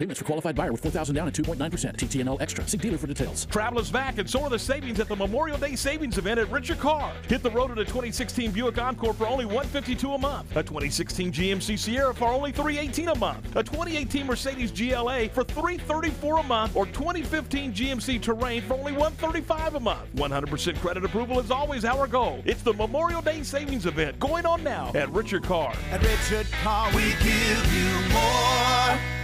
Payments for qualified buyer with 4000 down and 2.9%. TTNL Extra. See dealer for details. Travel is back, and so are the savings at the Memorial Day Savings Event at Richard Carr. Hit the road in a 2016 Buick Encore for only 152 a month. A 2016 GMC Sierra for only 318 a month. A 2018 Mercedes GLA for 334 a month, or 2015 GMC Terrain for only 135 a month. 100% credit approval is always our goal. It's the Memorial Day Savings Event going on now at Richard Carr. At Richard Carr, we give you more.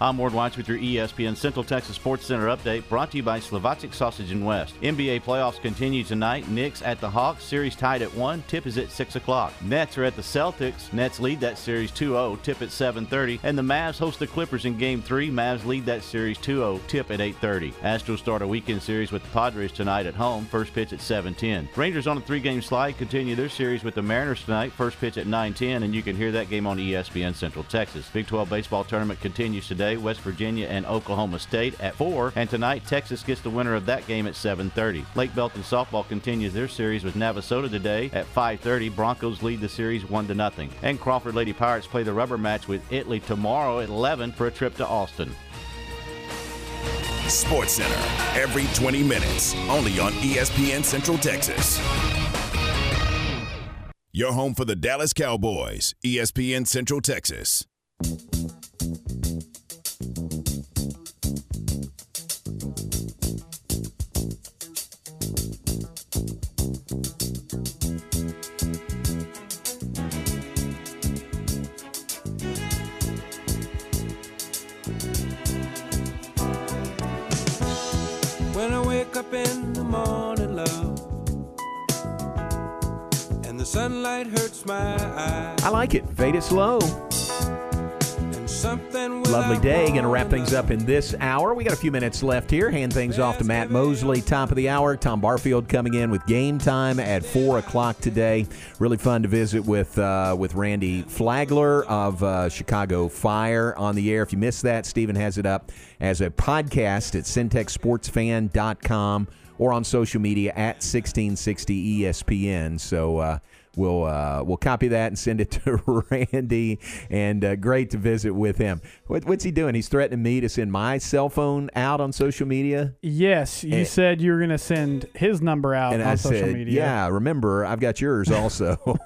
I'm Ward Watch with your ESPN Central Texas Sports Center update brought to you by Slovacek Sausage and West. NBA playoffs continue tonight. Knicks at the Hawks. Series tied at 1. Tip is at 6 o'clock. Nets are at the Celtics. Nets lead that series 2-0. Tip at 7.30. And the Mavs host the Clippers in Game 3. Mavs lead that series 2-0. Tip at 8.30. Astros start a weekend series with the Padres tonight at home. First pitch at 7.10. Rangers on a three-game slide continue their series with the Mariners tonight. First pitch at 9.10. And you can hear that game on ESPN Central Texas. Big 12 baseball tournament continues today. West Virginia and Oklahoma State at 4, and tonight Texas gets the winner of that game at 7:30. Lake Belton softball continues their series with Navasota today at 5:30. Broncos lead the series 1 to nothing. And Crawford Lady Pirates play the rubber match with Italy tomorrow at 11 for a trip to Austin. Sports Center every 20 minutes, only on ESPN Central Texas. Your home for the Dallas Cowboys, ESPN Central Texas. Up in the morning, love, and the sunlight hurts my eyes. I like it. Fade it slow. Lovely day. Going to wrap things up in this hour. We got a few minutes left here. Hand things off to Matt Mosley, top of the hour. Tom Barfield coming in with game time at four o'clock today. Really fun to visit with uh, with Randy Flagler of uh, Chicago Fire on the air. If you missed that, Stephen has it up as a podcast at syntechsportsfan.com or on social media at 1660 ESPN. So. Uh, We'll uh, we'll copy that and send it to Randy, and uh, great to visit with him. What, what's he doing? He's threatening me to send my cell phone out on social media. Yes, you And- said you were going to send his number out and on I social said, media. "Yeah, remember, I've got yours also."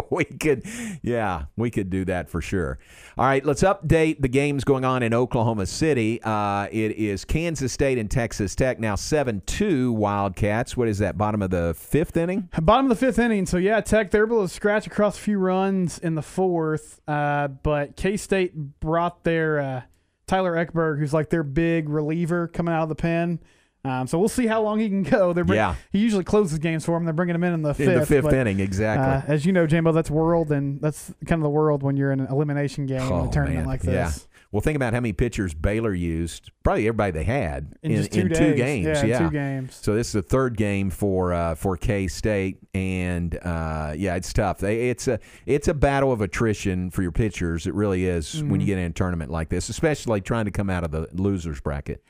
we could, yeah, we could do that for sure. All right, let's update the games going on in Oklahoma City. Uh, it is Kansas State and Texas Tech now seven two Wildcats. What is that? Bottom of the fifth inning. Bottom of the fifth inning. So yeah, Tech they're able to scratch across a few runs in the fourth, uh, but K State brought their uh, Tyler Eckberg, who's like their big reliever coming out of the pen. Um, so we'll see how long he can go. They're bring- Yeah. he usually closes games for him. They're bringing him in in the fifth. In the fifth but, inning, exactly. Uh, as you know, Jambo, that's world, and that's kind of the world when you're in an elimination game in Oh, a tournament man. like Yeah. this. Well, think about how many pitchers Baylor used. Probably everybody they had In just two two days. games. Yeah, Yeah, two games. So this is the third game for uh, for K State, and uh, yeah, it's tough. They, it's a it's a battle of attrition for your pitchers. It really is when you Mhm. get in a tournament like this, especially trying to come out of the losers bracket.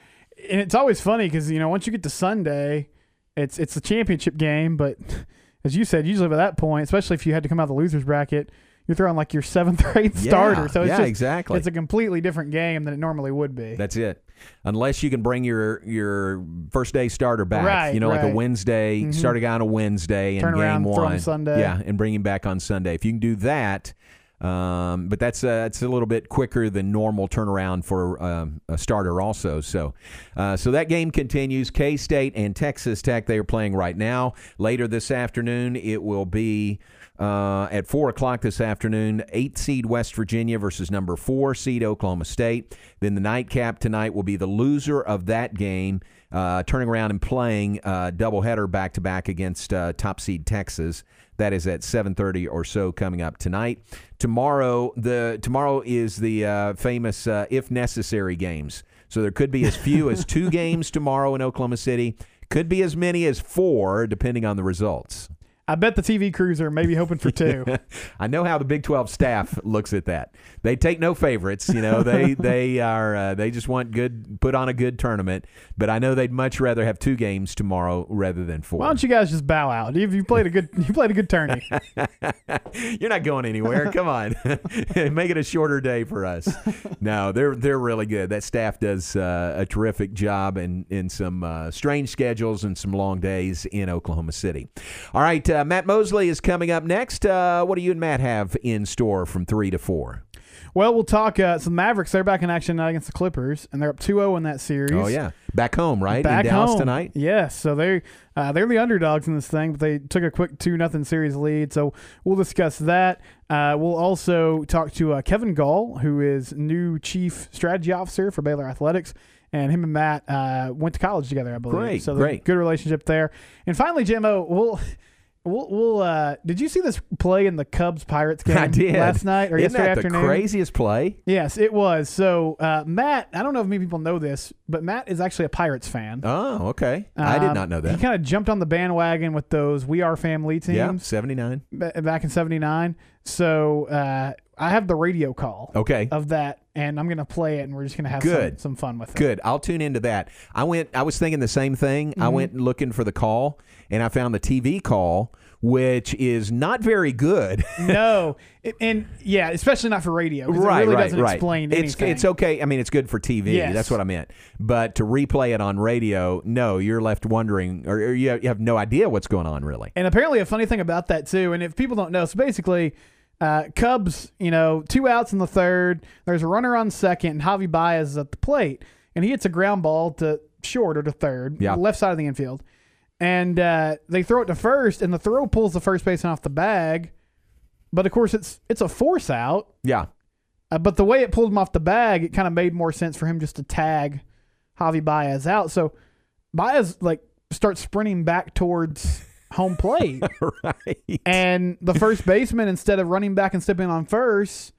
And it's always funny because you know once you get to Sunday, it's it's a championship game. But as you said, usually by that point, especially if you had to come out of the losers bracket, you're throwing like your seventh or eighth Yeah, starter. So it's yeah, just, exactly. It's a completely different game than it normally would be. That's it. Unless you can bring your your first day starter back, Right, you know, like a right. Wednesday, Mhm. start a guy on a Wednesday Turn and game around, one, Sunday. yeah, and bring him back on Sunday. If you can do that, um, but that's uh, it's a little bit quicker than normal turnaround for um, a starter, also. So, uh, so that game continues. K State and Texas Tech they are playing right now. Later this afternoon, it will be. Uh, at four o'clock this afternoon, eight seed West Virginia versus number four seed Oklahoma State. Then the nightcap tonight will be the loser of that game, uh, turning around and playing uh, doubleheader back to back against uh, top seed Texas. That is at 7:30 or so coming up tonight. Tomorrow, the tomorrow is the uh, famous uh, if necessary games. So there could be as few as two games tomorrow in Oklahoma City. Could be as many as four, depending on the results. I bet the TV crews are maybe hoping for two. I know how the Big 12 staff looks at that. They take no favorites. You know, they they are uh, they just want good put on a good tournament. But I know they'd much rather have two games tomorrow rather than four. Why don't you guys just bow out? You, you played a good you played a good tourney. You're not going anywhere. Come on, make it a shorter day for us. No, they're they're really good. That staff does uh, a terrific job in in some uh, strange schedules and some long days in Oklahoma City. All right, uh, Matt Mosley is coming up next. Uh, what do you and Matt have in store from three to four? Well, we'll talk. Uh, so the Mavericks, they're back in action tonight against the Clippers, and they're up 2-0 in that series. Oh yeah, back home, right? Back in Dallas home. tonight. Yes. So they uh, they're the underdogs in this thing, but they took a quick two nothing series lead. So we'll discuss that. Uh, we'll also talk to uh, Kevin Gall, who is new chief strategy officer for Baylor Athletics. And him and Matt uh, went to college together, I believe. Great, so great. good relationship there. And finally, Jimmo, we'll we'll, we'll uh, did you see this play in the Cubs Pirates game I did last night or Isn't yesterday that afternoon? the craziest play? Yes, it was. So uh, Matt, I don't know if many people know this, but Matt is actually a Pirates fan. Oh, okay. I did Um, not know that. He kind of jumped on the bandwagon with those "We Are Family" teams. Yeah, seventy nine. back in '79. So uh, I have the radio call. Okay. Of that, and I'm gonna play it, and we're just gonna have Good. some, some fun with it. Good. I'll tune into that. I went. I was thinking the same thing. I Mhm. went looking for the call, and I found the TV call, which is not very good. no, it- and yeah, especially not for radio. right, it really right, doesn't right. explain it's anything. it's okay. I mean, it's good for TV. Yes. That's what I meant. But to replay it on radio, no, you're left wondering, or, or you have- you have no idea what's going on, really. And apparently, a funny thing about that too, and if people don't know, so basically, uh, Cubs, you know, two outs in the third. There's a runner on second, and Javi Baez is at the plate, and he hits a ground ball to short or to third, Yeah. left side of the infield, and uh, they throw it to first, and the throw pulls the first baseman off the bag, but of course it's it's a force out. Yeah. Uh, but the way it pulled him off the bag, it kind of made more sense for him just to tag Javi Baez out. So Baez like starts sprinting back towards home plate. right. And the first baseman, instead of running back and stepping on first,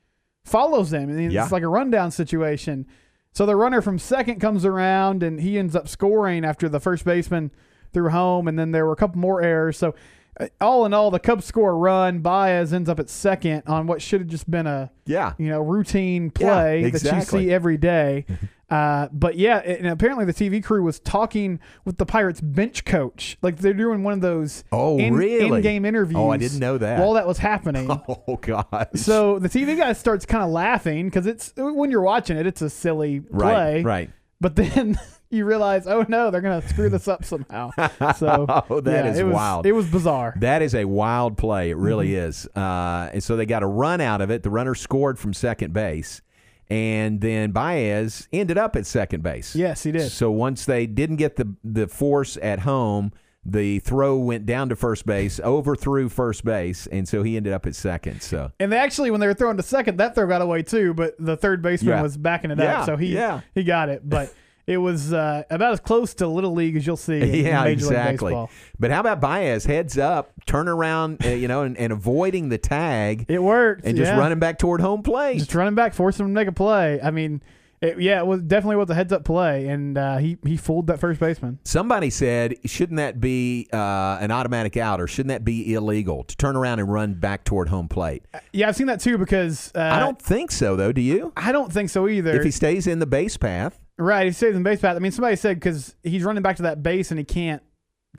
follows them, and it's Yeah. like a rundown situation. So the runner from second comes around, and he ends up scoring after the first baseman threw home, and then there were a couple more errors. So uh, all in all, the Cubs score a run. Baez ends up at second on what should have just been a Yeah. you know routine Yeah, play that you see every day. Uh, but yeah, and apparently the TV crew was talking with the Pirates bench coach. Like they're doing one of those Oh, in, really? in-game interviews. Oh, I didn't know that. While that was happening. Oh God. So the TV guy starts kind of laughing because it's when you're watching it, it's a silly play, Right, right. But then you realize, oh no, they're gonna screw this up somehow. So oh, that yeah, is it was, wild. It was bizarre. That is a wild play. It really Mhm. is. Uh, and so they got a run out of it. The runner scored from second base. And then Baez ended up at second base. Yes, he did. So once they didn't get the, the force at home, the throw went down to first base, overthrew first base, and so he ended up at second. So And they actually, when they were throwing to second, that throw got away too. But the third baseman Yeah. was backing it Yeah, up, so he yeah. he got it. But it was uh, about as close to little league as you'll see. In yeah, Major League exactly. But how about Baez heads up, turn around, uh, you know, and, and avoiding the tag? It worked, and just yeah. running back toward home plate. Just running back, forcing him to make a play. I mean, it, yeah, it was definitely was a heads up play, and uh, he he fooled that first baseman. Somebody said, shouldn't that be uh, an automatic out, or shouldn't that be illegal to turn around and run back toward home plate? Yeah, I've seen that too because uh, I don't think so, though. Do you? I don't think so either. If he stays in the base path, Right, he stays in base path. I mean, somebody said because he's running back to that base and he can't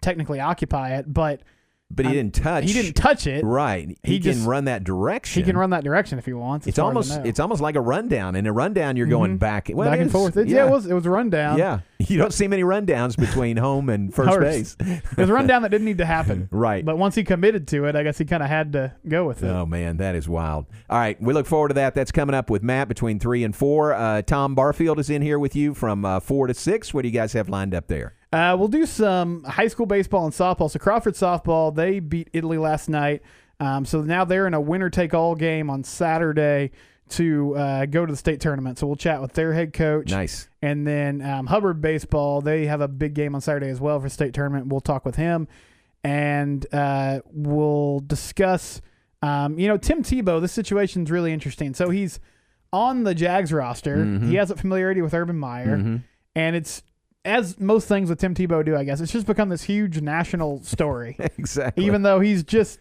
technically occupy it, but but he I'm- didn't touch. He didn't touch it. Right. He, He can just- run that direction. He can run that direction if he wants. It's far as I almost it's almost like a rundown. In a rundown, you're going Mhm. back well, back and forth. It, yeah. it was it was a rundown. Yeah, you don't see many rundowns between home and first First. base. it was a rundown that didn't need to happen. Right. But once he committed to it, I guess he kind of had to go with it. Oh man, that is wild. All right, we look forward to that. That's coming up with Matt between three and four. Uh, Tom Barfield is in here with you from uh, four to six. What do you guys have lined up there? Uh, we'll do some high school baseball and softball. So Crawford softball, they beat Italy last night. Um, so now they're in a winner take all game on Saturday to uh, go to the state tournament. So we'll chat with their head coach. Nice. And then um, Hubbard baseball, they have a big game on Saturday as well for state tournament. We'll talk with him, and uh, we'll discuss. Um, you know, Tim Tebow. This situation's really interesting. So he's on the Jags roster. Mhm. He has a familiarity with Urban Meyer, Mhm. and it's as most things with Tim Tebow do. I guess it's just become this huge national story. exactly. Even though he's just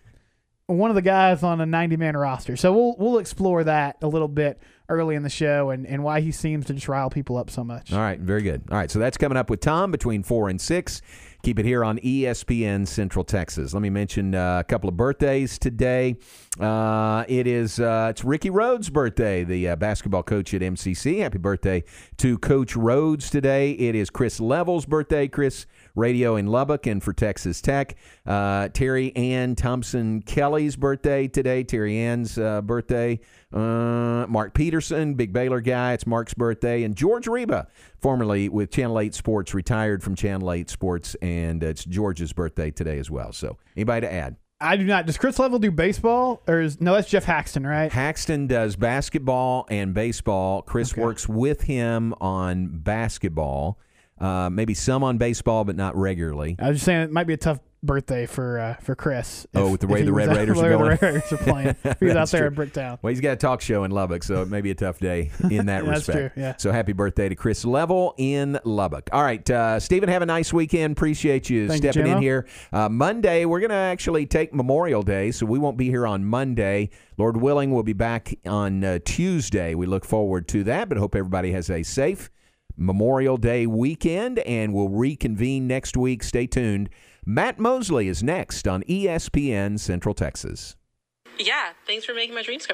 one of the guys on a 90 man roster. So we'll we'll explore that a little bit early in the show and, and why he seems to just rile people up so much. All right, very good. All right, so that's coming up with Tom between four and six. Keep it here on ESPN Central Texas. Let me mention uh, a couple of birthdays today. Uh, it is uh, it's Ricky Rhodes' birthday, the uh, basketball coach at MCC. Happy birthday to Coach Rhodes today. It is Chris Level's birthday. Chris Radio in Lubbock and for Texas Tech. Uh, Terry Ann Thompson Kelly's birthday today. Terry Ann's uh, birthday. Uh, Mark Peterson, big Baylor guy. It's Mark's birthday. And George Reba, formerly with Channel 8 Sports, retired from Channel 8 Sports. And it's George's birthday today as well. So, anybody to add? I do not. Does Chris Level do baseball or is no? That's Geoff Haxton, right? Haxton does basketball and baseball. Chris works with him on basketball. Uh, maybe some on baseball, but not regularly. I was just saying it might be a tough birthday for uh, for Chris. Oh, with the way the Red out- Raiders are going. The Red Raiders are playing. If he was out there true. at Bricktown. Well, he's got a talk show in Lubbock, so it may be a tough day in that That's respect. true, yeah. So happy birthday to Chris Level in Lubbock. All right, uh, Stephen, have a nice weekend. Appreciate you Thank you, stepping in here. Uh, Monday, we're going to actually take Memorial Day, so we won't be here on Monday. Lord willing, we'll be back on uh, Tuesday. We look forward to that, but hope everybody has a safe Memorial Day weekend, and we'll reconvene next week. Stay tuned. Matt Mosley is next on ESPN Central Texas. Yeah, thanks for making my dreams come